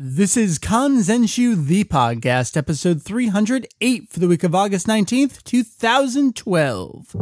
This is Kanzenshuu, the podcast, episode 308 for the week of August 19th, 2012.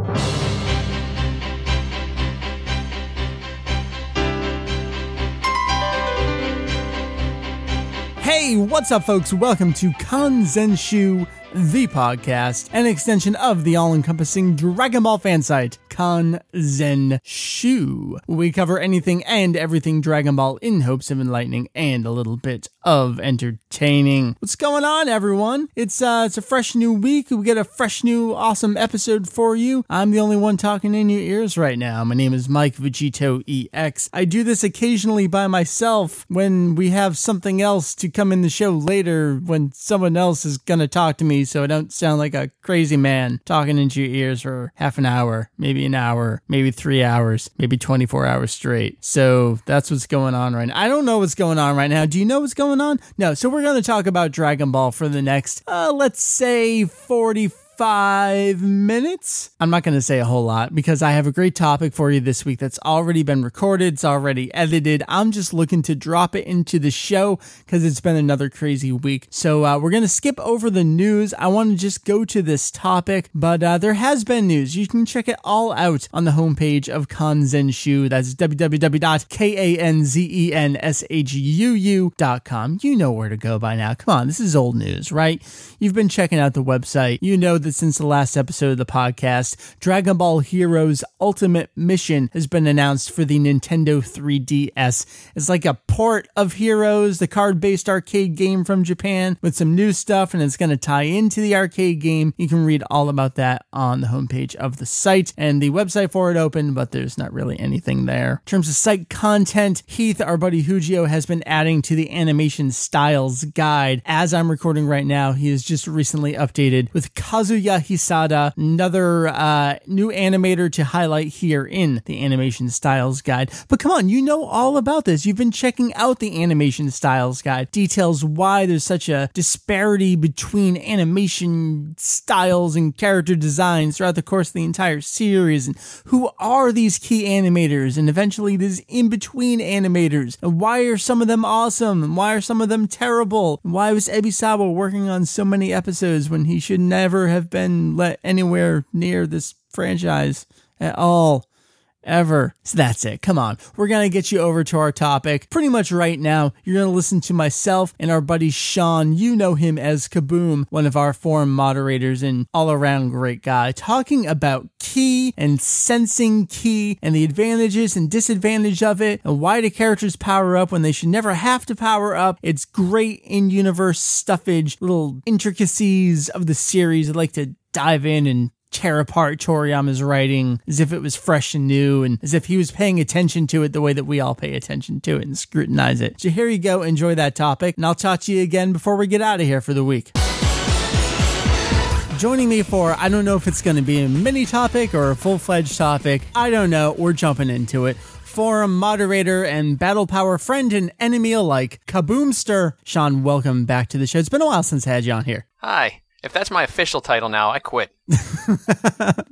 Hey, what's up, folks? Welcome to Kanzenshuu, the podcast, an extension of the all encompassing Dragon Ball fan site, Kan Zen Shu. We cover anything and everything Dragon Ball in hopes of enlightening and a little bit of entertaining. What's going on, everyone? It's uh, it's a fresh new week. We get a fresh new awesome episode for you. I'm the only one talking in your ears right now. My name is Mike Vegito EX. I do this occasionally by myself when we have something else to come in the show later when someone else is gonna talk to me, so I don't sound like a crazy man talking into your ears for half an hour, maybe an hour, maybe three hours, maybe 24 hours straight. So that's what's going on right now. I don't know what's going on right now. Do you know what's going on? No. So we're going to talk about Dragon Ball for the next, uh, let's say 45 five minutes. I'm not going to say a whole lot because I have a great topic for you this week that's already been recorded, it's already edited. I'm just looking to drop it into the show because it's been another crazy week. So uh, we're going to skip over the news. I want to just go to this topic, but uh, there has been news. You can check it all out on the homepage of Kanzenshuu. That's www.kanzenshuu.com. You know where to go by now. Come on, this is old news, right? You've been checking out the website. You know that since the last episode of the podcast, Dragon Ball Heroes Ultimate Mission has been announced for the Nintendo 3DS. It's like a port of Heroes, the card based arcade game from Japan, with some new stuff, and it's going to tie into the arcade game. You can read all about that on the homepage of the site, and the website for it open, but there's not really anything there. In terms of site content, Heath, our buddy Hujio, has been adding to the animation styles guide. As I'm recording right now, he has just recently updated with Kazuya Hisada, another uh, new animator to highlight here in the animation styles guide. But come on, you know all about this. You've been checking out the animation styles guide, details why there's such a disparity between animation styles and character designs throughout the course of the entire series, and who are these key animators, and eventually these in between animators, and why are some of them awesome, and why are some of them terrible, and why was Ebisawa working on so many episodes when he should never have been let anywhere near this franchise at all ever. So that's it. Come on. We're going to get you over to our topic pretty much right now. You're going to listen to myself and our buddy Sean. You know him as Kaboom, one of our forum moderators and all around great guy, talking about ki and sensing ki and the advantages and disadvantage of it and why do characters power up when they should never have to power up. It's great in universe stuffage, little intricacies of the series. I'd like to dive in and tear apart Toriyama's writing as if it was fresh and new and as if he was paying attention to it the way that we all pay attention to it and scrutinize it. So here you go. Enjoy that topic. And I'll talk to you again before we get out of here for the week. Joining me for, I don't know if it's going to be a mini topic or a full fledged topic. I don't know. We're jumping into it forum moderator and battle power friend and enemy alike, Kaboomster. Sean, welcome back to the show. It's been a while since I had you on here. Hi. If that's my official title now, I quit.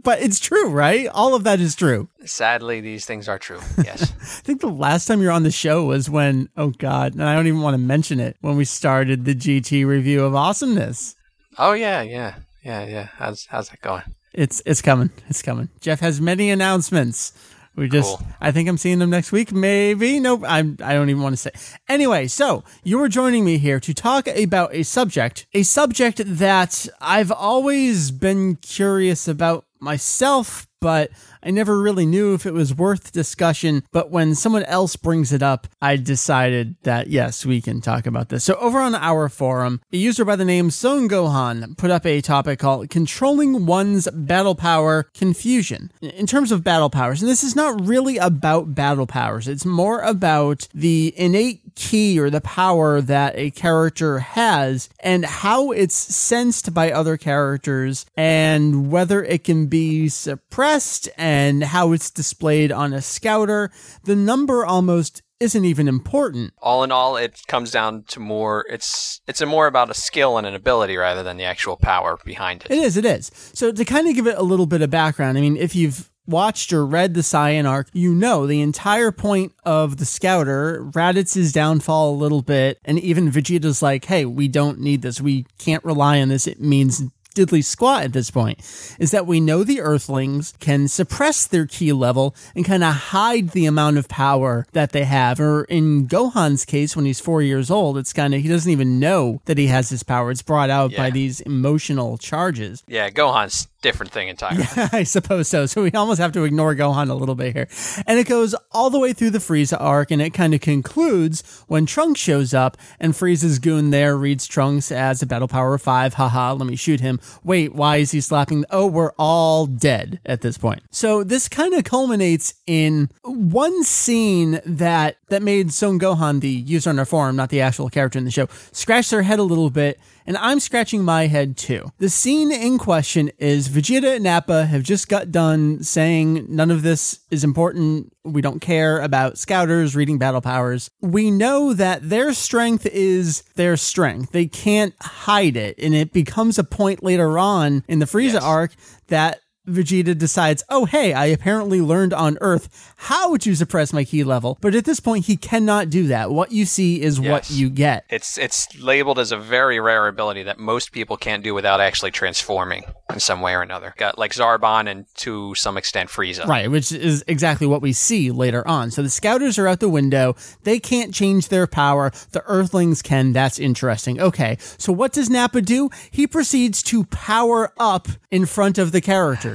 but it's true, right? All of that is true. Sadly, these things are true. Yes. I think the last time you were on the show was when, oh God, and I don't even want to mention it, when we started the GT review of awesomeness. Oh yeah, yeah, yeah, yeah. How's how's that going? It's it's coming. It's coming. Jeff has many announcements. We just, Cool. I think I'm seeing them next week. Maybe. Nope. I'm, I don't even want to say. Anyway, so you were joining me here to talk about a subject, a subject that I've always been curious about myself, but I never really knew if it was worth discussion. But when someone else brings it up, I decided that yes, we can talk about this. So over on our forum, a user by the name Son Gohan put up a topic called controlling one's battle power confusion. In terms of battle powers, and this is not really about battle powers, it's more about the innate ki or the power that a character has and how it's sensed by other characters and whether it can be suppressed and how it's displayed on a scouter. The number almost isn't even important. All in all, it comes down to more. It's it's a more about a skill and an ability rather than the actual power behind it. It is, it is. So to kind of give it a little bit of background, I mean, if you've watched or read the Saiyan arc, you know the entire point of the Scouter, Raditz's downfall a little bit, and even Vegeta's like, hey, we don't need this. We can't rely on this. It means diddly squat at this point is that we know the earthlings can suppress their ki level and kind of hide the amount of power that they have or in gohan's case when he's four years old it's kind of he doesn't even know that he has this power it's brought out Yeah. by these emotional charges Yeah, Gohan's different thing entirely. I suppose so. So we almost have to ignore Gohan a little bit here. And it goes all the way through the Frieza arc, and it kind of concludes when Trunks shows up, and Frieza's goon there reads Trunks as a battle power of five. Haha, let me shoot him. Wait, why is he slapping? Oh, we're all dead at this point. So this kind of culminates in one scene that that made Son Gohan, the user on our forum, not the actual character in the show, scratch their head a little bit and I'm scratching my head too. The scene in question is Vegeta and Nappa have just got done saying none of this is important. We don't care about scouters reading battle powers. We know that their strength is their strength. They can't hide it. And it becomes a point later on in the Frieza Yes. arc that Vegeta decides, oh, hey, I apparently learned on Earth how to suppress my ki level. But at this point, he cannot do that. What you see is what you get. It's it's labeled as a very rare ability that most people can't do without actually transforming in some way or another. Got like Zarbon and to some extent Frieza. Right, which is exactly what we see later on. So the scouters are out the window. They can't change their power. The earthlings can. That's interesting. Okay, so what does Nappa do? He proceeds to power up in front of the characters.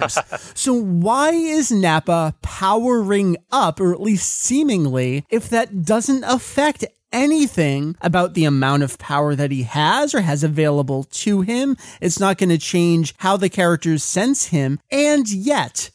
So why is Nappa powering up, or at least seemingly, if that doesn't affect anything about the amount of power that he has or has available to him? It's not going to change how the characters sense him. And yet,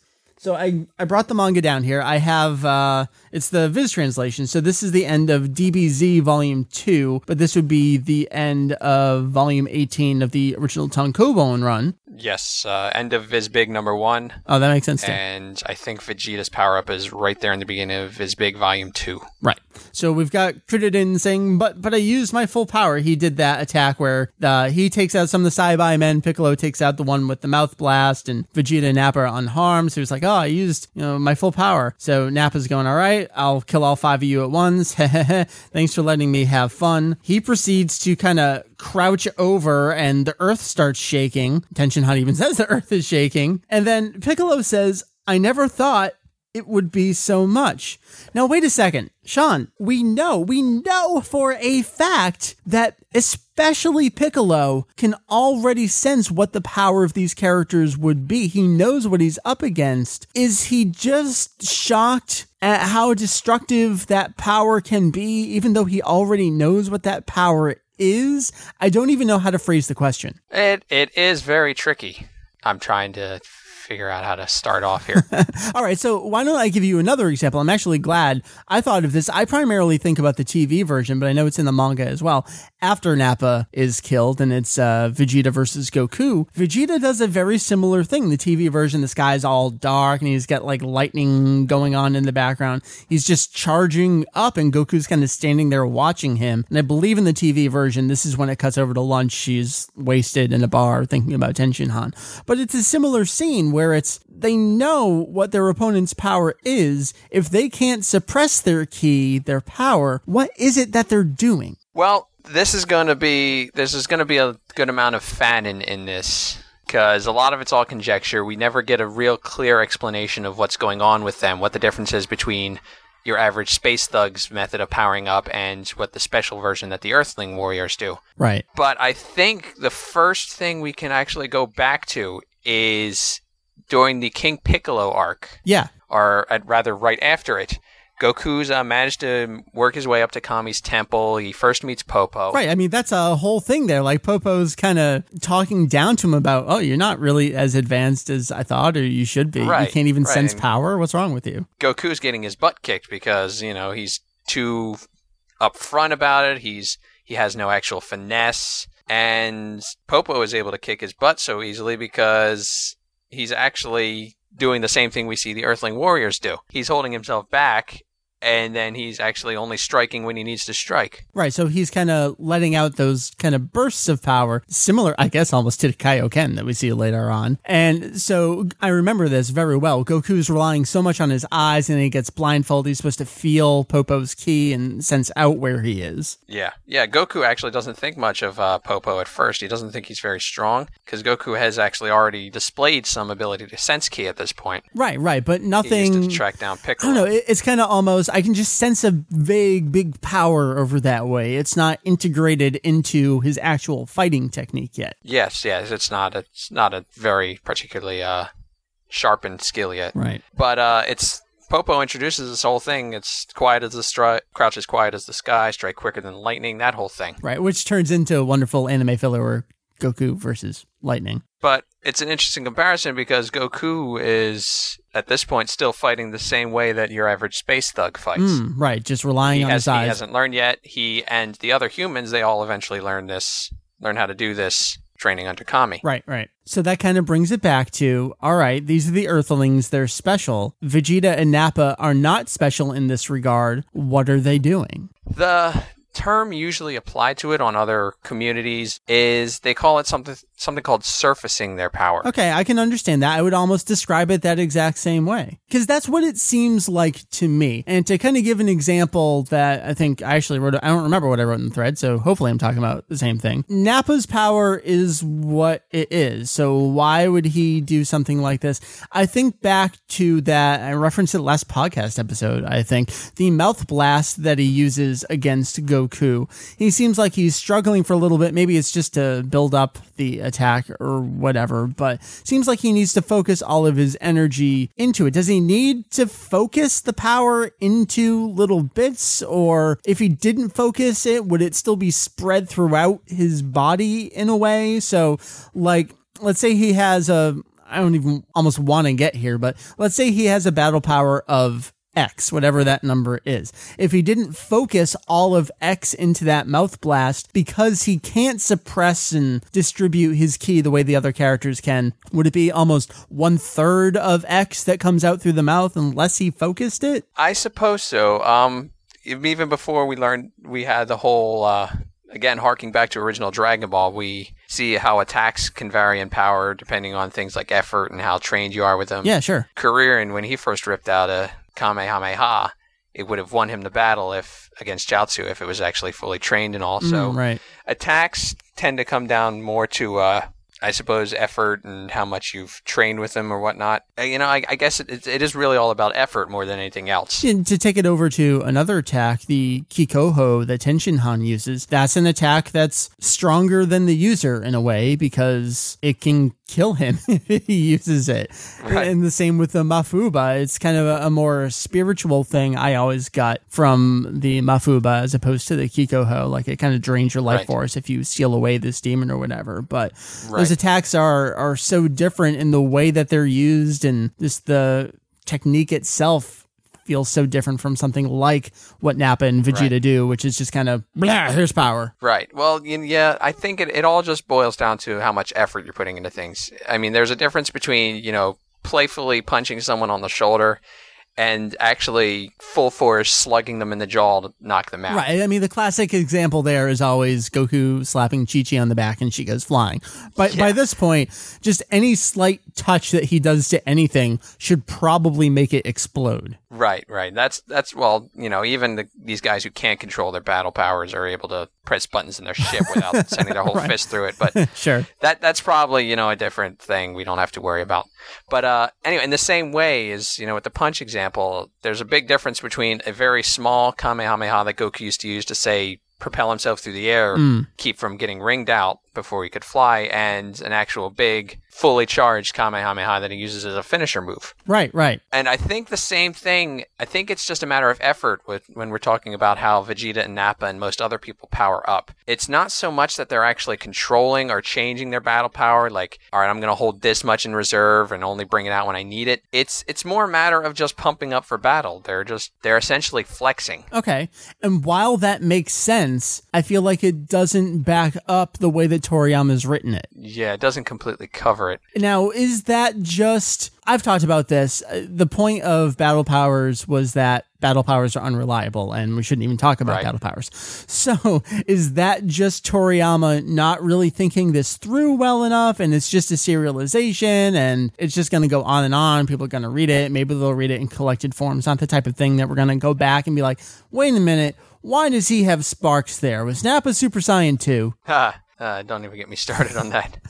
so I, I brought the manga down here. I have uh it's the Viz translation. So this is the end of DBZ volume 2, but this would be the end of volume 18 of the original Tankobon run. Yes, uh, end of Viz Big number one, Oh, that makes sense too. and I think Vegeta's power up is right there in the beginning of Viz Big volume two. Right. So we've got Trididen saying, but but I used my full power. He did that attack where uh, he takes out some of the Saibamen. Piccolo takes out the one with the mouth blast, and Vegeta and Nappa are unharmed. So he's like, oh, I used you know my full power. So Nappa's going, all right, I'll kill all five of you at once. Thanks for letting me have fun. He proceeds to kind of crouch over, and the earth starts shaking. Tenshin Han even says the earth is shaking, and then Piccolo says, I never thought it would be so much. Now, wait a second. Sean, we know, we know for a fact that especially Piccolo can already sense what the power of these characters would be. He knows what he's up against. Is he just shocked at how destructive that power can be, even though he already knows what that power is? I don't even know how to phrase the question. It it is very tricky. I'm trying to figure out how to start off here. All right, so why don't I give you another example? I'm actually glad I thought of this. I primarily think about the TV version, but I know it's in the manga as well. After Nappa is killed and it's uh, Vegeta versus Goku, Vegeta does a very similar thing. The TV version, the sky's all dark and he's got like lightning going on in the background. He's just charging up and Goku's kind of standing there watching him. And I believe in the TV version, this is when it cuts over to Launch. She's wasted in a bar thinking about Tenshinhan. But it's a similar scene where it's they know what their opponent's power is. If they can't suppress their ki, their power, what is it that they're doing? Well, this is going to be this is going to be a good amount of fanon in this because a lot of it's all conjecture. We never get a real clear explanation of what's going on with them, what the difference is between your average space thugs method of powering up and what the special version that the Earthling warriors do. Right. But I think the first thing we can actually go back to is during the King Piccolo arc, Yeah. or rather right after it. Goku's uh, managed to work his way up to Kami's temple. He first meets Popo. Right. I mean, that's a whole thing there. Like Popo's kind of talking down to him about, oh, you're not really as advanced as I thought, or you should be. You can't even right. sense power. What's wrong with you? Goku's getting his butt kicked because you know he's too upfront about it. He's he has no actual finesse, and Popo is able to kick his butt so easily because he's actually doing the same thing we see the Earthling warriors do. He's holding himself back and then he's actually only striking when he needs to strike. Right, so he's kind of letting out those kind of bursts of power, similar, I guess, almost to the Kaioken that we see later on. And so I remember this very well. Goku's relying so much on his eyes, and he gets blindfolded. He's supposed to feel Popo's ki and sense out where he is. Yeah, yeah. Goku actually doesn't think much of uh, Popo at first. He doesn't think he's very strong because Goku has actually already displayed some ability to sense ki at this point. Right, right, but He nothing. to track down I Piccolo. don't know. It's kind of almost. I can just sense a vague, big power over that way. It's not integrated into his actual fighting technique yet. Yes, yes. It's not. A, it's not a very particularly uh, sharpened skill yet. Right. But uh, it's Popo introduces this whole thing. It's quiet as the stri- crouch as quiet as the sky, strike quicker than lightning. That whole thing. Right, which turns into a wonderful anime filler where Goku versus Lightning. But it's an interesting comparison because Goku is at this point still fighting the same way that your average space thug fights. Mm, right, just relying He, on has, his he hasn't learned yet. He and the other humans, they all eventually learn this, learn how to do this training under Kami. Right, right. So that kind of brings it back to all right, these are the Earthlings, they're special. Vegeta and Nappa are not special in this regard. What are they doing? The term usually applied to it on other communities is they call it something something called surfacing their power. Okay, I can understand that. I would almost describe it that exact same way. Because that's what it seems like to me. And to kind of give an example that I think I actually wrote, I don't remember what I wrote in the thread, so hopefully I'm talking about the same thing. Nappa's power is what it is. So why would he do something like this? I think back to that, I referenced it last podcast episode, I think, the mouth blast that he uses against Goku. He seems like he's struggling for a little bit. Maybe it's just to build up the attack or whatever, but seems like he needs to focus all of his energy into it. Does he need to focus the power into little bits? Or if he didn't focus it, would it still be spread throughout his body in a way? So, like, let's say he has a, I don't even almost want to get here, but let's say he has a battle power of X, whatever that number is. If he didn't focus all of X into that mouth blast because he can't suppress and distribute his ki the way the other characters can, would it be almost one third of X that comes out through the mouth unless he focused it? I suppose so. Um, even before we learned, we had the whole. Uh, again, harking back to original Dragon Ball, we see how attacks can vary in power depending on things like effort and how trained you are with them. Yeah, sure. Career, and when he first ripped out a Kamehameha, it would have won him the battle if against Jiaotsu if it was actually fully trained and all. So Mm, right. attacks tend to come down more to uh, I suppose effort and how much you've trained with them or whatnot. Uh, You know, I, I guess it, it, it is really all about effort more than anything else. And to take it over to another attack, the Kikoho that Tenshinhan uses, that's an attack that's stronger than the user in a way because it can kill him if he uses it. Right. And the same with the Mafuba. It's kind of a, a more spiritual thing I always got from the Mafuba as opposed to the Kikoho. Like it kind of drains your life Right. force if you seal away this demon or whatever. But Right. those attacks are are so different in the way that they're used and just the technique itself feels so different from something like what Nappa and Vegeta Right. do, which is just kind of blah, here's power. Right. Well, yeah, I think it, it all just boils down to how much effort you're putting into things. I mean, there's a difference between, you know, playfully punching someone on the shoulder and actually full force slugging them in the jaw to knock them out. Right. I mean, the classic example there is always Goku slapping Chi Chi on the back and she goes flying. But by this point, just any slight touch that he does to anything should probably make it explode. Right, right. That's that's well, you know, even the, these guys who can't control their battle powers are able to press buttons in their ship without sending their whole Right. fist through it. But Sure. that that's probably you know a different thing we don't have to worry about. But uh, anyway, in the same way as you know with the punch example, there's a big difference between a very small Kamehameha that Goku used to use to say propel himself through the air, Mm. keep from getting ringed out before he could fly, and an actual big, fully charged Kamehameha that he uses as a finisher move. Right, right. And I think the same thing. I think it's just a matter of effort with when we're talking about how Vegeta and Nappa and most other people power up. It's not so much that they're actually controlling or changing their battle power. Like, all right, I'm going to hold this much in reserve and only bring it out when I need it. It's it's more a matter of just pumping up for battle. They're just they're essentially flexing. Okay. And while that makes sense, I feel like it doesn't back up the way that Toriyama's written it. Yeah, it doesn't completely cover it. Now, is that just. I've talked about this. Uh, The point of battle powers was that battle powers are unreliable and we shouldn't even talk about Right. battle powers. So, is that just Toriyama not really thinking this through well enough and it's just a serialization and it's just going to go on and on? People are going to read it. Maybe they'll read it in collected form. It's not the type of thing that we're going to go back and be like, wait a minute. Why does he have sparks there? Was Nappa Super Saiyan 2? Ha! Uh, don't even get me started on that.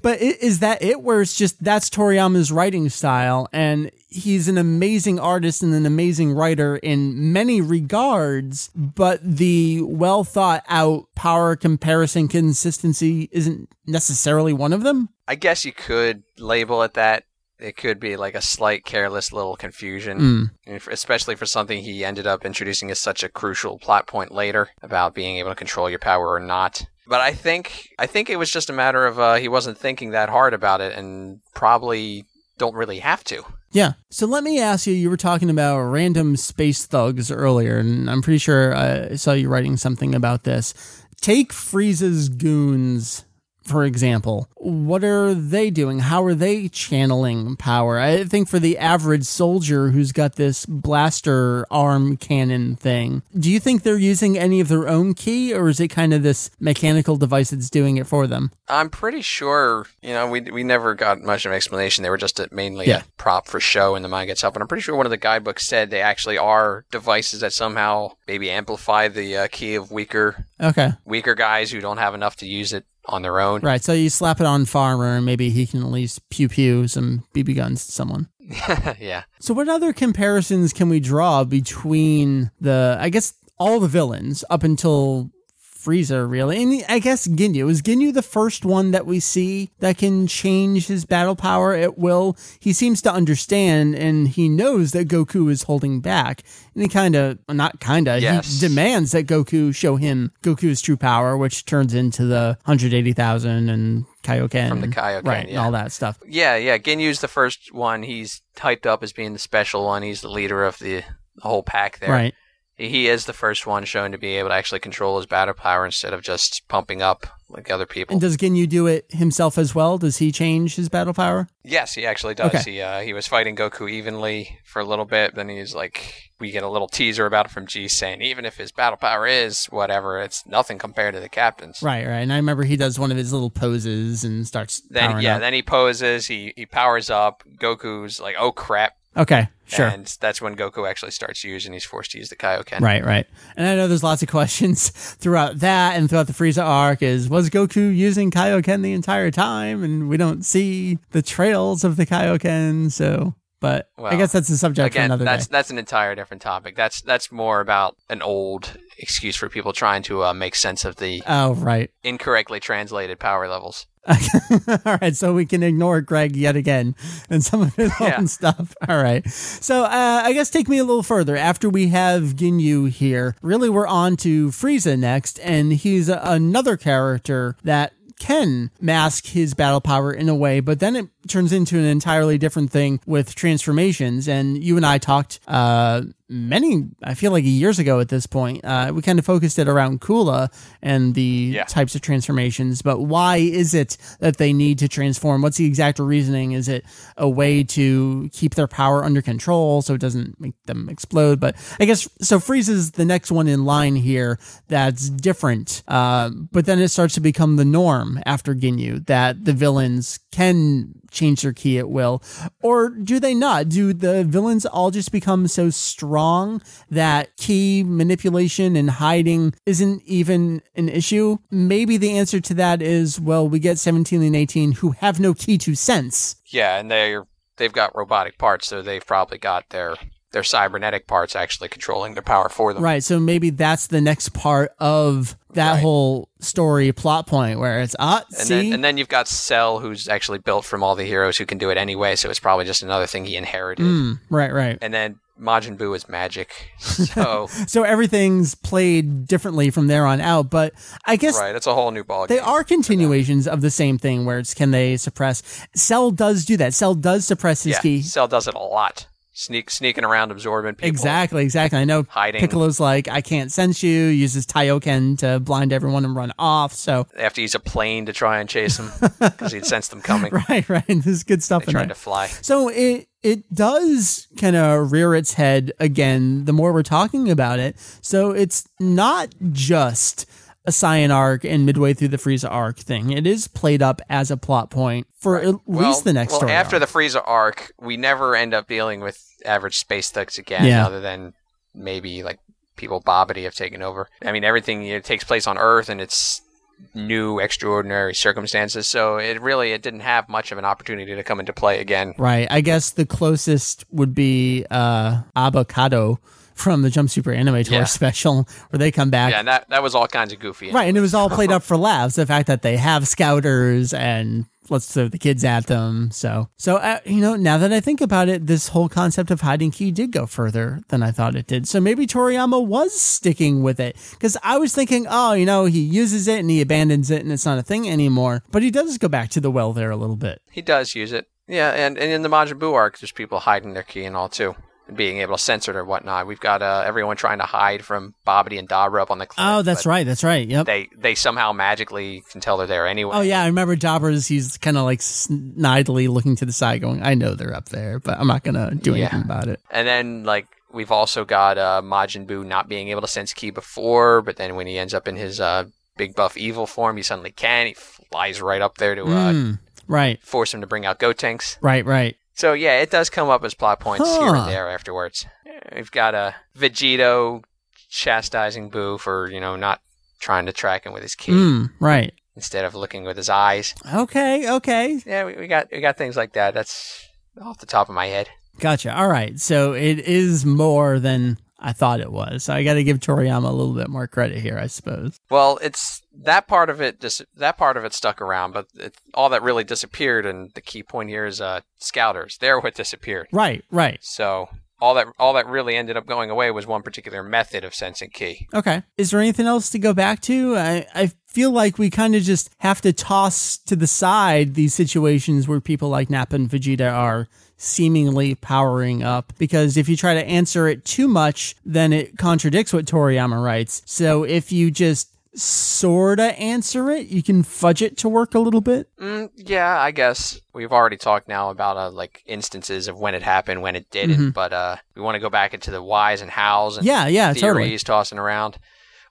But is that it? Where it's just that's Toriyama's writing style, and he's an amazing artist and an amazing writer in many regards. But the well thought out power comparison consistency isn't necessarily one of them. I guess you could label it that. It could be like a slight careless little confusion, Mm. especially for something he ended up introducing as such a crucial plot point later about being able to control your power or not. But I think I think it was just a matter of uh, he wasn't thinking that hard about it, and probably don't really have to. Yeah. So let me ask you you were talking about random space thugs earlier, and I'm pretty sure I saw you writing something about this. Take Frieza's goons, for example. What are they doing? How are they channeling power? I think for the average soldier who's got this blaster arm cannon thing, do you think they're using any of their own ki, or is it kind of this mechanical device that's doing it for them? I'm pretty sure, you know, we we never got much of an explanation. They were just a, mainly Yeah. a prop for show in the manga itself. And I'm pretty sure one of the guidebooks said they actually are devices that somehow maybe amplify the uh, ki of weaker Okay. weaker guys who don't have enough to use it on their own. Right. So you slap it on Farmer, and maybe he can at least pew pew some BB guns to someone. yeah. So, what other comparisons can we draw between the, I guess, all the villains up until Frieza, really? And I guess Ginyu. Is Ginyu the first one that we see that can change his battle power at will? He seems to understand and he knows that Goku is holding back. And he kind of, not kind of, Yes. he demands that Goku show him Goku's true power, which turns into the 180,000 and Kaioken. From the Kaioken, Right, yeah. all that stuff. Yeah, yeah. Ginyu's the first one. He's typed up as being the special one. He's the leader of the, the whole pack there. Right. He is the first one shown to be able to actually control his battle power instead of just pumping up like other people. And does Ginyu do it himself as well? Does he change his battle power? Yes, he actually does. Okay. He uh, he was fighting Goku evenly for a little bit. Then he's like, we get a little teaser about it from G saying, even if his battle power is whatever, it's nothing compared to the captain's. Right, right. And I remember he does one of his little poses and starts Then yeah, up. then he poses. He he powers up. Goku's like, oh crap. Okay, sure. And that's when Goku actually starts using. He's forced to use the Kaioken. Right, right. And I know there's lots of questions throughout that and throughout the Frieza arc is was Goku using Kaioken the entire time and we don't see the trails of the Kaioken, so but I guess that's a subject for Again, another that's day. that's an entire different topic. That's that's more about an old excuse for people trying to uh, make sense of the Oh, right. incorrectly translated power levels. All right, so we can ignore Greg yet again and some of his Yeah. own stuff. All right. So uh, I guess take me a little further. After we have Ginyu here, really we're on to Frieza next, and he's a- another character that can mask his battle power in a way, but then it turns into an entirely different thing with transformations. And you and I talked uh, many, I feel like years ago at this point. Uh, we kind of focused it around Cooler and the Yeah. types of transformations, but why is it that they need to transform? What's the exact reasoning? Is it a way to keep their power under control so it doesn't make them explode? But I guess so. Frieza is the next one in line here that's different, uh, but then it starts to become the norm after Ginyu that the villains can change their ki at will, or do they not? Do the villains all just become so strong that ki manipulation and hiding isn't even an issue? Maybe the answer to that is well, we get 17 and 18 who have no ki to sense. Yeah, and they're they've got robotic parts, so they've probably got their their cybernetic parts actually controlling their power for them. Right. So maybe that's the next part of that Right. whole story plot point where it's, ah, And see? then and then you've got Cell, who's actually built from all the heroes who can do it anyway, so it's probably just another thing he inherited. Mm, right, right. And then Majin Buu is magic, so So everything's played differently from there on out. But I guess right, it's a whole new ball. They are continuations of the same thing where it's can they suppress Cell does do that. Cell does suppress his yeah, ki. Cell does it a lot. Sneak sneaking around, absorbing people. Exactly, exactly. I know Hiding. Piccolo's like, I can't sense you, uses Taiyoken to blind everyone and run off. So, They have to use a plane to try and chase him because he'd sense them coming. right, right. There's good stuff They in tried there. to fly. So it it does kind of rear its head again the more we're talking about it. So it's not just a Saiyan arc and midway through the Frieza arc thing. It is played up as a plot point for at Well- least the next well, story. after arc. the Frieza arc, we never end up dealing with average space thugs again, Yeah. other than maybe like people Babidi have taken over. I mean, everything you know, takes place on Earth, and it's new, extraordinary circumstances. So it really it didn't have much of an opportunity to come into play again. right, I guess the closest would be uh Avocado from the Jump Super Anime Tour Yeah. special where they come back Yeah, and that that was all kinds of goofy. Right, and it was all played up for laughs. The fact that they have scouters and let's throw the kids at them. So, so uh, you know, now that I think about it, this whole concept of hiding ki did go further than I thought it did. So maybe Toriyama was sticking with it because I was thinking, oh, you know, he uses it and he abandons it and it's not a thing anymore. But he does go back to the well there a little bit. He does use it. Yeah, and, and in the Majin Buu arc, there's people hiding their ki and all too. Being able to censor it or whatnot. We've got uh, everyone trying to hide from Babidi and Dabura up on the cliff. Oh, that's right. That's right. Yep. They they somehow magically can tell they're there anyway. Oh yeah, I remember Jobbers. He's kind of like snidely looking to the side, going, "I know they're up there, but I'm not gonna do Yeah. anything about it." And then like we've also got uh, Majin Buu not being able to sense ki before, but then when he ends up in his uh, big buff evil form, he suddenly can. He flies right up there to uh, Mm, right, force him to bring out Gotenks. right, right. So yeah, it does come up as plot points here and there afterwards. We've got a Vegito chastising Buu for you know not trying to track him with his ki Mm, right. instead of looking with his eyes. Okay, okay. Yeah, we, we got we got things like that. That's off the top of my head. Gotcha. All right. So it is more than I thought it was. So I got to give Toriyama a little bit more credit here, I suppose. Well, it's that part of it. Dis- that part of it stuck around, but it, all that really disappeared. And the key point here is uh, scouters. They're what disappeared. Right, right. So all that all that really ended up going away was one particular method of sensing ki. Okay. Is there anything else to go back to? I, I feel like we kind of just have to toss to the side these situations where people like Nappa and Vegeta are seemingly powering up because if you try to answer it too much, then it contradicts what Toriyama writes. So if you just sorta answer it, you can fudge it to work a little bit. Mm, yeah, I guess we've already talked now about uh, like instances of when it happened, when it didn't. But uh, we want to go back into the whys and hows and Yeah, yeah, theories totally. tossing around.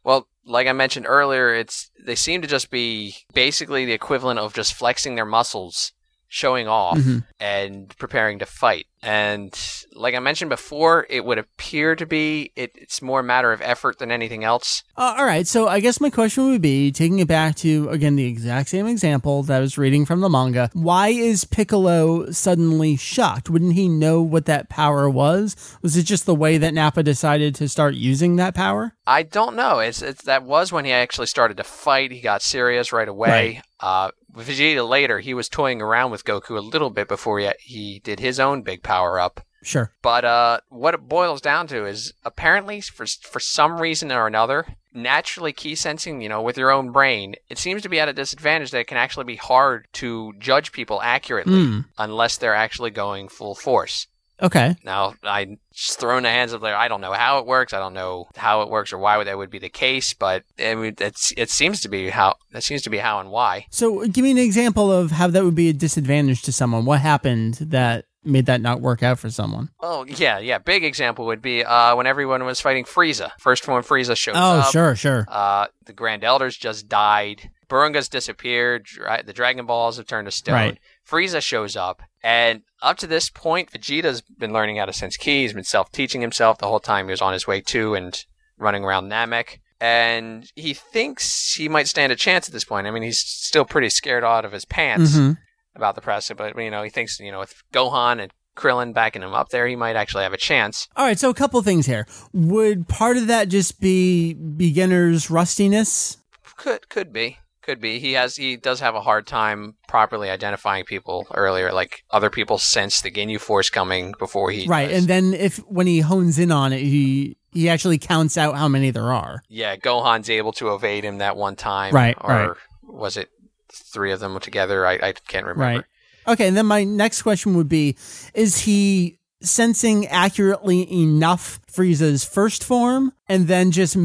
Well, like I mentioned earlier, it's they seem to just be basically the equivalent of just flexing their muscles, showing off, Mhm. and preparing to fight. And like I mentioned before, it would appear to be it, it's more a matter of effort than anything else. Uh, all right, so I guess my question would be taking it back to again the exact same example that I was reading from the manga. Why is Piccolo suddenly shocked? Wouldn't he know what that power was? Was it just the way that Nappa decided to start using that power? I don't know. It's, it's that was when he actually started to fight. He got serious right away. Uh, Vegeta later, he was toying around with Goku a little bit before he he did his own big power up. Sure. But uh, what it boils down to is apparently for for some reason or another, naturally ki sensing, you know, with your own brain, it seems to be at a disadvantage that it can actually be hard to judge people accurately Mm. unless they're actually going full force. Okay. Now, I just throw in the hands of there. I don't know how it works. I don't know how it works or why that would be the case. But I mean, it's, it seems to be how that seems to be how and why. So give me an example of how that would be a disadvantage to someone. What happened that made that not work out for someone? Oh yeah, yeah. Big example would be uh, when everyone was fighting Frieza. First one, Frieza shows Oh, up. Oh sure, sure. Uh, the Grand Elders just died. Porunga's disappeared. Dra- The Dragon Balls have turned to stone. Right. Frieza shows up, and up to this point, Vegeta's been learning how to sense ki. He's been self-teaching himself the whole time he was on his way to and running around Namek. And he thinks he might stand a chance at this point. I mean, he's still pretty scared out of his pants Mhm. about the press, but you know, he thinks you know with Gohan and Krillin backing him up there, he might actually have a chance. All right, so a couple things here. Would part of that just be beginner's rustiness? Could could be. Could be. He has he does have a hard time properly identifying people earlier. Like other people sense the Ginyu Force coming before he Right, does. and then if when he hones in on it, he he actually counts out how many there are. yeah, Gohan's able to evade him that one time. Right, Or right. was it three of them together? I, I can't remember. Right. Okay, and then my next question would be: Is he sensing accurately enough Frieza's first form and then just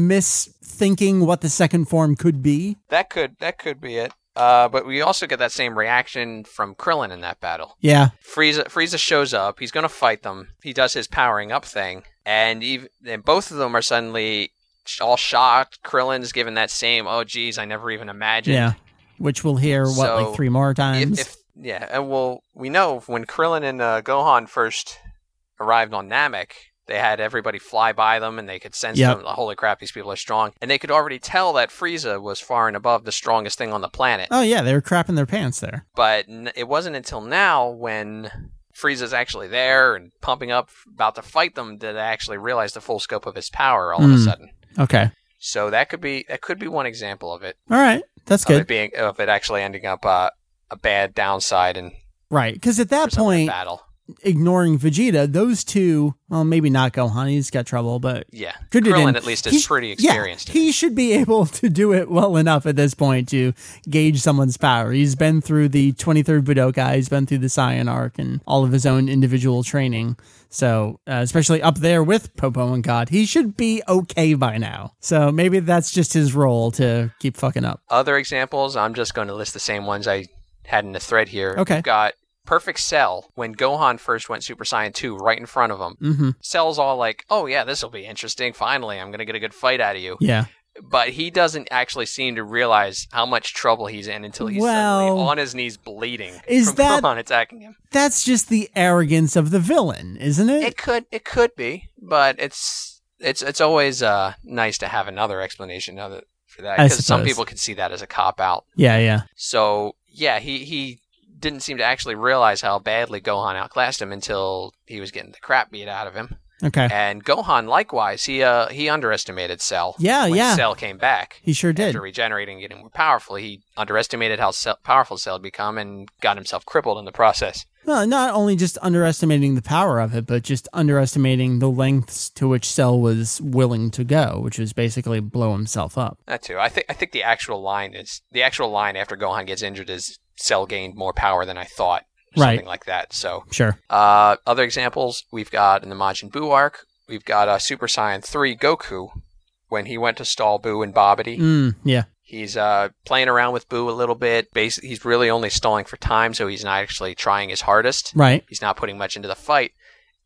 misthinking what the second form could be? That could that could be it. Uh, but we also get that same reaction from Krillin in that battle. Yeah. Frieza Frieza shows up. He's going to fight them. He does his powering up thing, and even and both of them are suddenly all shocked. Krillin's given that same, "Oh, geez, I never even imagined." Yeah. Which we'll hear what So, like three more times. If, if yeah, and well, we know when Krillin and uh, Gohan first arrived on Namek, they had everybody fly by them, and they could sense Yep. them. Holy crap, these people are strong, and they could already tell that Frieza was far and above the strongest thing on the planet. oh yeah, they were crapping their pants there. But n- it wasn't until now when Frieza's actually there and pumping up, about to fight them, that I actually realized the full scope of his power all of a Hmm. sudden. Okay. So that could be that could be one example of it. All right. That's good. it being of it actually ending up uh, a bad downside and Right. Because at that for some of the point, battle. Ignoring Vegeta, those two, well, maybe not Gohan. He's got trouble, but Yeah, Krillin at least he is sh- pretty yeah, experienced. it. he should be able to do it well enough at this point to gauge someone's power. He's been through the 23rd Budokai, he's been through the Saiyan arc and all of his own individual training. So, uh, especially up there with Popo and God, he should be okay by now. So maybe that's just his role to keep fucking up. Other examples, I'm just going to list the same ones I had in the thread here. Okay. We've got Perfect Cell when Gohan first went Super Saiyan 2 right in front of him. Mm-hmm. Cell's all like, "Oh yeah, this will be interesting. Finally, I'm going to get a good fight out of you." Yeah. But he doesn't actually seem to realize how much trouble he's in until he's Well, suddenly on his knees bleeding is from that- Gohan attacking him. That's just the arrogance of the villain, isn't it? It could it could be, but it's it's it's always uh nice to have another explanation other for that because some people can see that as a cop out. yeah, yeah. So yeah, he he didn't seem to actually realize how badly Gohan outclassed him until he was getting the crap beat out of him. Okay. And Gohan likewise, he uh he underestimated Cell. Yeah, when yeah. Cell came back. He sure did. After regenerating and getting more powerful, he underestimated how Cell, powerful Cell had become and got himself crippled in the process. Well, not only just underestimating the power of it, but just underestimating the lengths to which Cell was willing to go, which was basically blow himself up. That too. I think I think the actual line is the actual line after Gohan gets injured is Cell gained more power than I thought. or Right. Something like that. So Sure. uh, other examples we've got in the Majin Buu arc, we've got uh, Super Saiyan 3 Goku when he went to stall Buu and Babidi. Mm, yeah. He's uh, playing around with Buu a little bit. Basically, he's really only stalling for time, so he's not actually trying his hardest. Right. He's not putting much into the fight.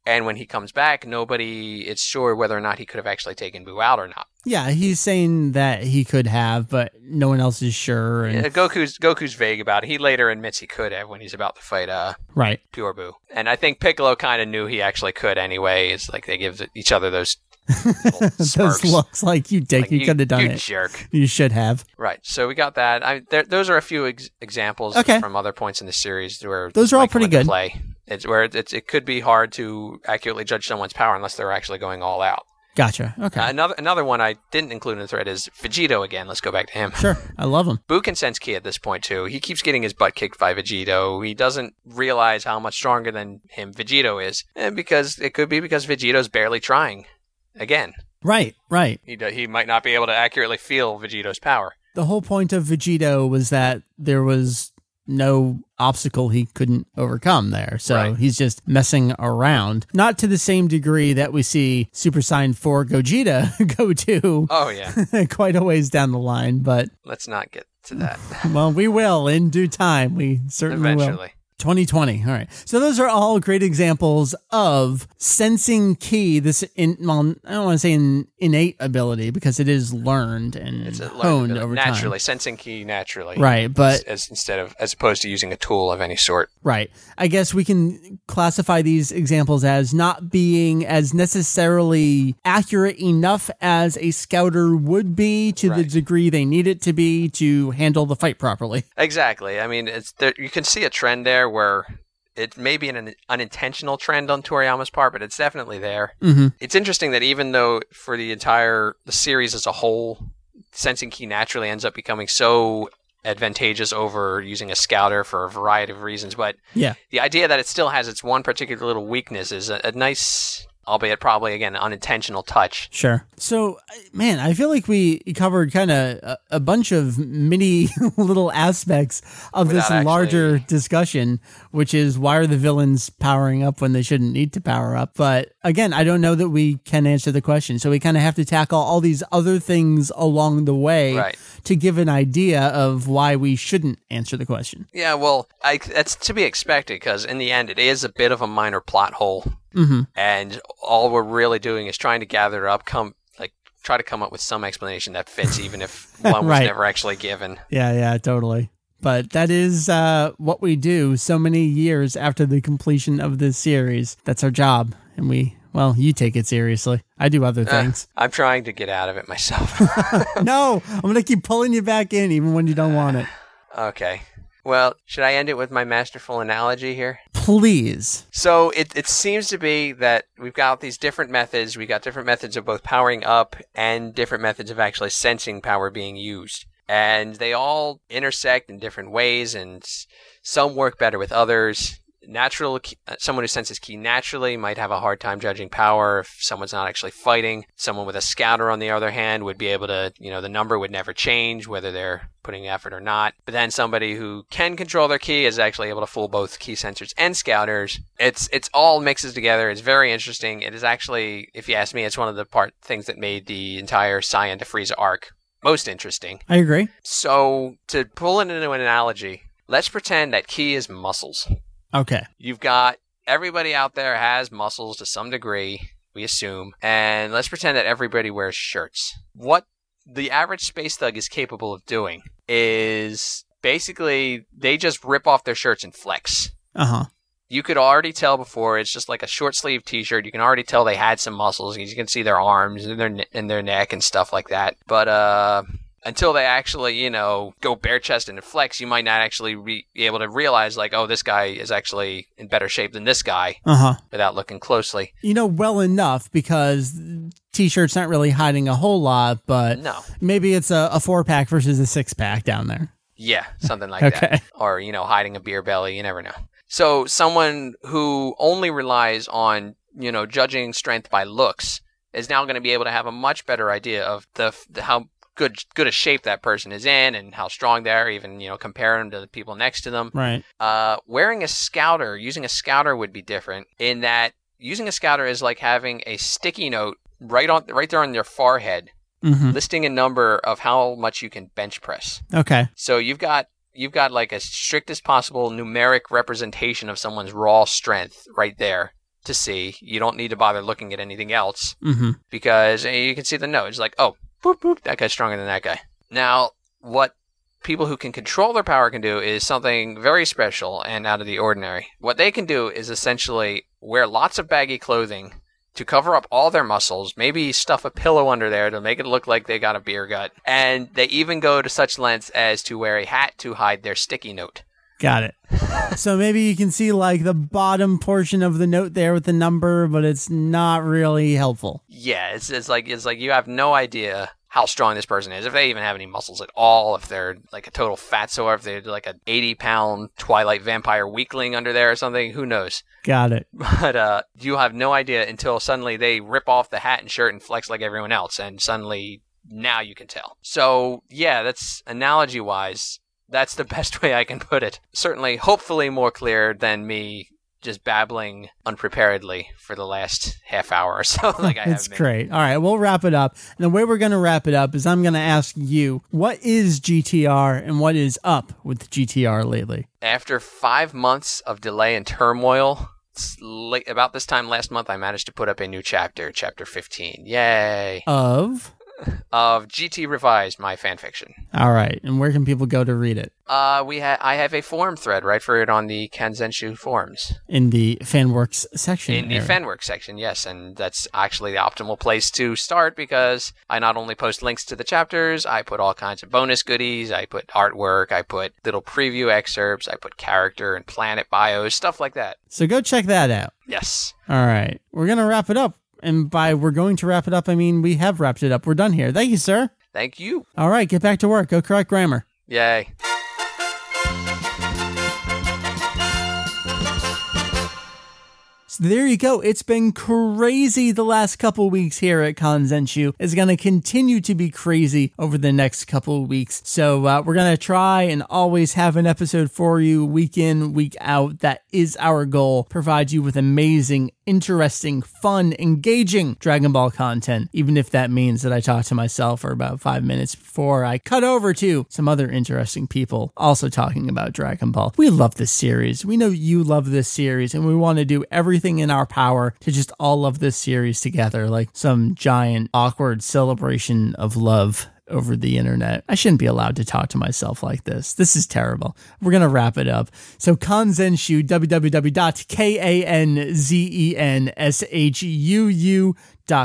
And when he comes back, nobody is sure whether or not he could have actually taken Buu out or not. Yeah, he's saying that he could have, but no one else is sure. And, Yeah, Goku's Goku's vague about it. He later admits he could have when he's about to fight uh, Right. Pure Buu. And I think Piccolo kind of knew he actually could anyway. It's like they give each other those Those looks like you dick. Like, you could have done you it. jerk. You should have. Right. So we got that. I, there, those are a few ex- examples Okay. from other points in the series where Those are all pretty good. Play. It's where it's, it could be hard to accurately judge someone's power unless they're actually going all out. Gotcha. Okay. Uh, another another one I didn't include in the thread is Vegito again. Let's go back to him. sure. I love him. Buu can sense ki at this point too. He keeps getting his butt kicked by Vegito. He doesn't realize how much stronger than him Vegito is, and because it could be because Vegito's barely trying. Again, Right. Right. he do, he might not be able to accurately feel Vegito's power. The whole point of Vegito was that there was no obstacle he couldn't overcome there. So Right. he's just messing around. Not to the same degree that we see Super Saiyan 4 Gogeta go to Oh yeah, quite a ways down the line, but let's not get to that. well, we will in due time. We certainly will. Eventually. 2020. All right. So those are all great examples of sensing ki. This in well, I don't want to say an innate ability because it is learned and It's honed ability. over naturally, sensing ki naturally. Right, but as, as instead of as opposed to using a tool of any sort. Right. I guess we can classify these examples as not being as necessarily accurate enough as a scouter would be to the degree they need it to be to handle the fight properly. Exactly. I mean, it's there, you can see a trend there where it may be an unintentional trend on Toriyama's part, but it's definitely there. Mm-hmm. It's interesting that even though for the entire the series as a whole, sensing ki naturally ends up becoming so advantageous over using a scouter for a variety of reasons, but Yeah. the idea that it still has its one particular little weakness is a, a nice albeit probably again unintentional touch. Sure. So, man, I feel like we covered kind of a, a, bunch of mini little aspects of Without this larger actually- discussion, which is why are the villains powering up when they shouldn't need to power up? But again, I don't know that we can answer the question. So we kind of have to tackle all these other things along the way Right. to give an idea of why we shouldn't answer the question. Yeah, well, I, that's to be expected because in the end, it is a bit of a minor plot hole, hmm and all we're really doing is trying to gather up, come like try to come up with some explanation that fits, even if one was never actually given. Yeah, yeah, totally. But that is uh, what we do so many years after the completion of this series. That's our job. And we, well, you take it seriously. I do other things. I'm trying to get out of it myself. no, I'm going to keep pulling you back in even when you don't want it. okay. Well, should I end it with my masterful analogy here? Please. So it, it seems to be that we've got these different methods. We've got different methods of both powering up and different methods of actually sensing power being used. And they all intersect in different ways, and some work better with others. Natural, uh, someone who senses ki naturally might have a hard time judging power if someone's not actually fighting. Someone with a scouter, on the other hand, would be able to, you know, the number would never change whether they're putting effort or not. But then somebody who can control their ki is actually able to fool both ki sensors and scouters. It's it's all mixes together. It's very interesting. It is actually, if you ask me, it's one of the part things that made the entire Saiyan to Frieza arc most interesting. I agree. So to pull it into an analogy, let's pretend that ki is muscles. Okay. You've got everybody out there has muscles to some degree, we assume, and let's pretend that everybody wears shirts. What the average space thug is capable of doing is basically they just rip off their shirts and flex. Uh huh. You could already tell before it's just like a short sleeve T-shirt. You can already tell they had some muscles. You can see their arms and their and their neck and stuff like that. But uh, until they actually, you know, go bare chested and flex, you might not actually re- be able to realize like, oh, this guy is actually in better shape than this guy Uh huh. without looking closely. You know, well enough because t shirt's aren't really hiding a whole lot, but No. maybe it's a, a four pack versus a six pack down there. Yeah, something like Okay. that. Or, you know, hiding a beer belly, you never know. So someone who only relies on, you know, judging strength by looks is now going to be able to have a much better idea of the, the how good good a shape that person is in and how strong they are, even, you know, compare them to the people next to them. Right. Uh, wearing a scouter, using a scouter would be different in that using a scouter is like having a sticky note right on right there on your forehead hmm listing a number of how much you can bench press. Okay. So you've got you've got like a strict as possible numeric representation of someone's raw strength right there to see. You don't need to bother looking at anything else hmm because eh, you can see the note. It's like, oh, boop boop, that guy's stronger than that guy. Now, what people who can control their power can do is something very special and out of the ordinary. What they can do is essentially wear lots of baggy clothing to cover up all their muscles, maybe stuff a pillow under there to make it look like they got a beer gut. And they even go to such lengths as to wear a hat to hide their sticky note. Got it. so maybe you can see like the bottom portion of the note there with the number, but it's not really helpful. Yeah, it's, it's like it's like you have no idea how strong this person is, if they even have any muscles at all, if they're like a total fatso, or if they're like an 80 pound Twilight vampire weakling under there or something, who knows? Got it. But uh, you have no idea until suddenly they rip off the hat and shirt and flex like everyone else, and suddenly now you can tell. So yeah, that's analogy wise. That's the best way I can put it. Certainly, hopefully, more clear than me just babbling unpreparedly for the last half hour or so, like I have It's great. All right, we'll wrap it up. And the way we're going to wrap it up is I'm going to ask you, what is GTR and what is up with GTR lately? After five months of delay and turmoil, late, about this time last month, I managed to put up a new chapter, chapter 15. Yay! Of? Of GT Revised, my fanfiction. All right, and where can people go to read it? Uh, we ha- I have a forum thread right for it on the Kanzenshuu forums In the FanWorks section. in the area. FanWork section. Yes, and that's actually the optimal place to start because I not only post links to the chapters, I put all kinds of bonus goodies. I put artwork. I put little preview excerpts. I put character and planet bios, stuff like that. So go check that out. Yes. All right, we're going to wrap it up. And by we're going to wrap it up, I mean we have wrapped it up. We're done here. Thank you, sir. Thank you. All right, get back to work. Go correct grammar. Yay. So there you go. It's been crazy the last couple weeks here at Kanzenshuu. It's going to continue to be crazy over the next couple weeks. So uh, we're going to try and always have an episode for you week in, week out. That is our goal. Provide you with amazing interesting, fun, engaging Dragon Ball content, even if that means that I talk to myself for about five minutes before I cut over to some other interesting people also talking about Dragon Ball. We love this series. We know you love this series, and we want to do everything in our power to just all love this series together, like some giant, awkward celebration of love over the internet. I shouldn't be allowed to talk to myself like this. This is terrible. We're going to wrap it up. So Kanzenshuu, www.k-a-n-z-e-n-s-h-u-u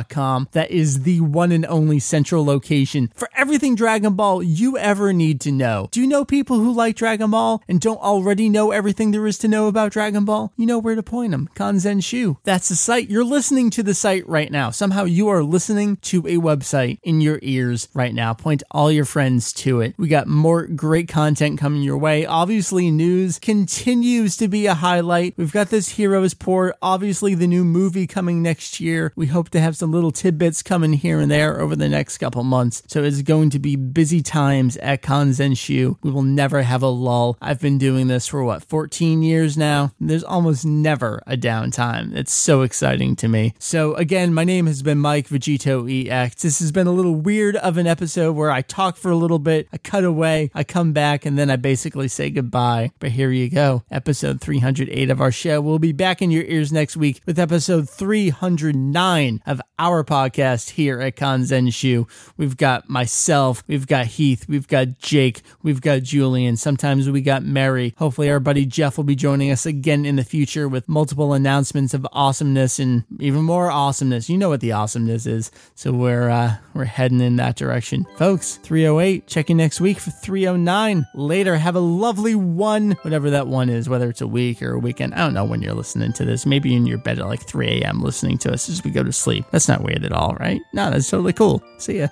com. That is the one and only central location for everything Dragon Ball you ever need to know. Do you know people who like Dragon Ball and don't already know everything there is to know about Dragon Ball? You know where to point them. Kanzenshuu. That's the site. You're listening to the site right now. Somehow you are listening to a website in your ears right now. Point all your friends to it. We got more great content coming your way. Obviously, news continues to be a highlight. We've got this Heroes port. Obviously, the new movie coming next year. We hope to have have some little tidbits coming here and there over the next couple months. So it's going to be busy times at Kanzenshuu. We will never have a lull. I've been doing this for what, 14 years now? There's almost never a downtime. It's so exciting to me. So again, my name has been Mike VegettoEX. This has been a little weird of an episode where I talk for a little bit, I cut away, I come back, and then I basically say goodbye. But here you go. Episode 308 of our show. We'll be back in your ears next week with episode 309 of our podcast here at Kanzenshuu. We've got myself, we've got Heath, we've got Jake, we've got Julian. Sometimes we got Mary. Hopefully, our buddy Jeff will be joining us again in the future with multiple announcements of awesomeness and even more awesomeness. You know what the awesomeness is. So we're uh, we're heading in that direction, folks. 308. Check you next week for 309. Later. Have a lovely one, whatever that one is, whether it's a week or a weekend. I don't know when you're listening to this. Maybe in your bed at like 3 a.m. listening to us as we go to sleep. That's not weird at all, right? No, that's totally cool. See ya.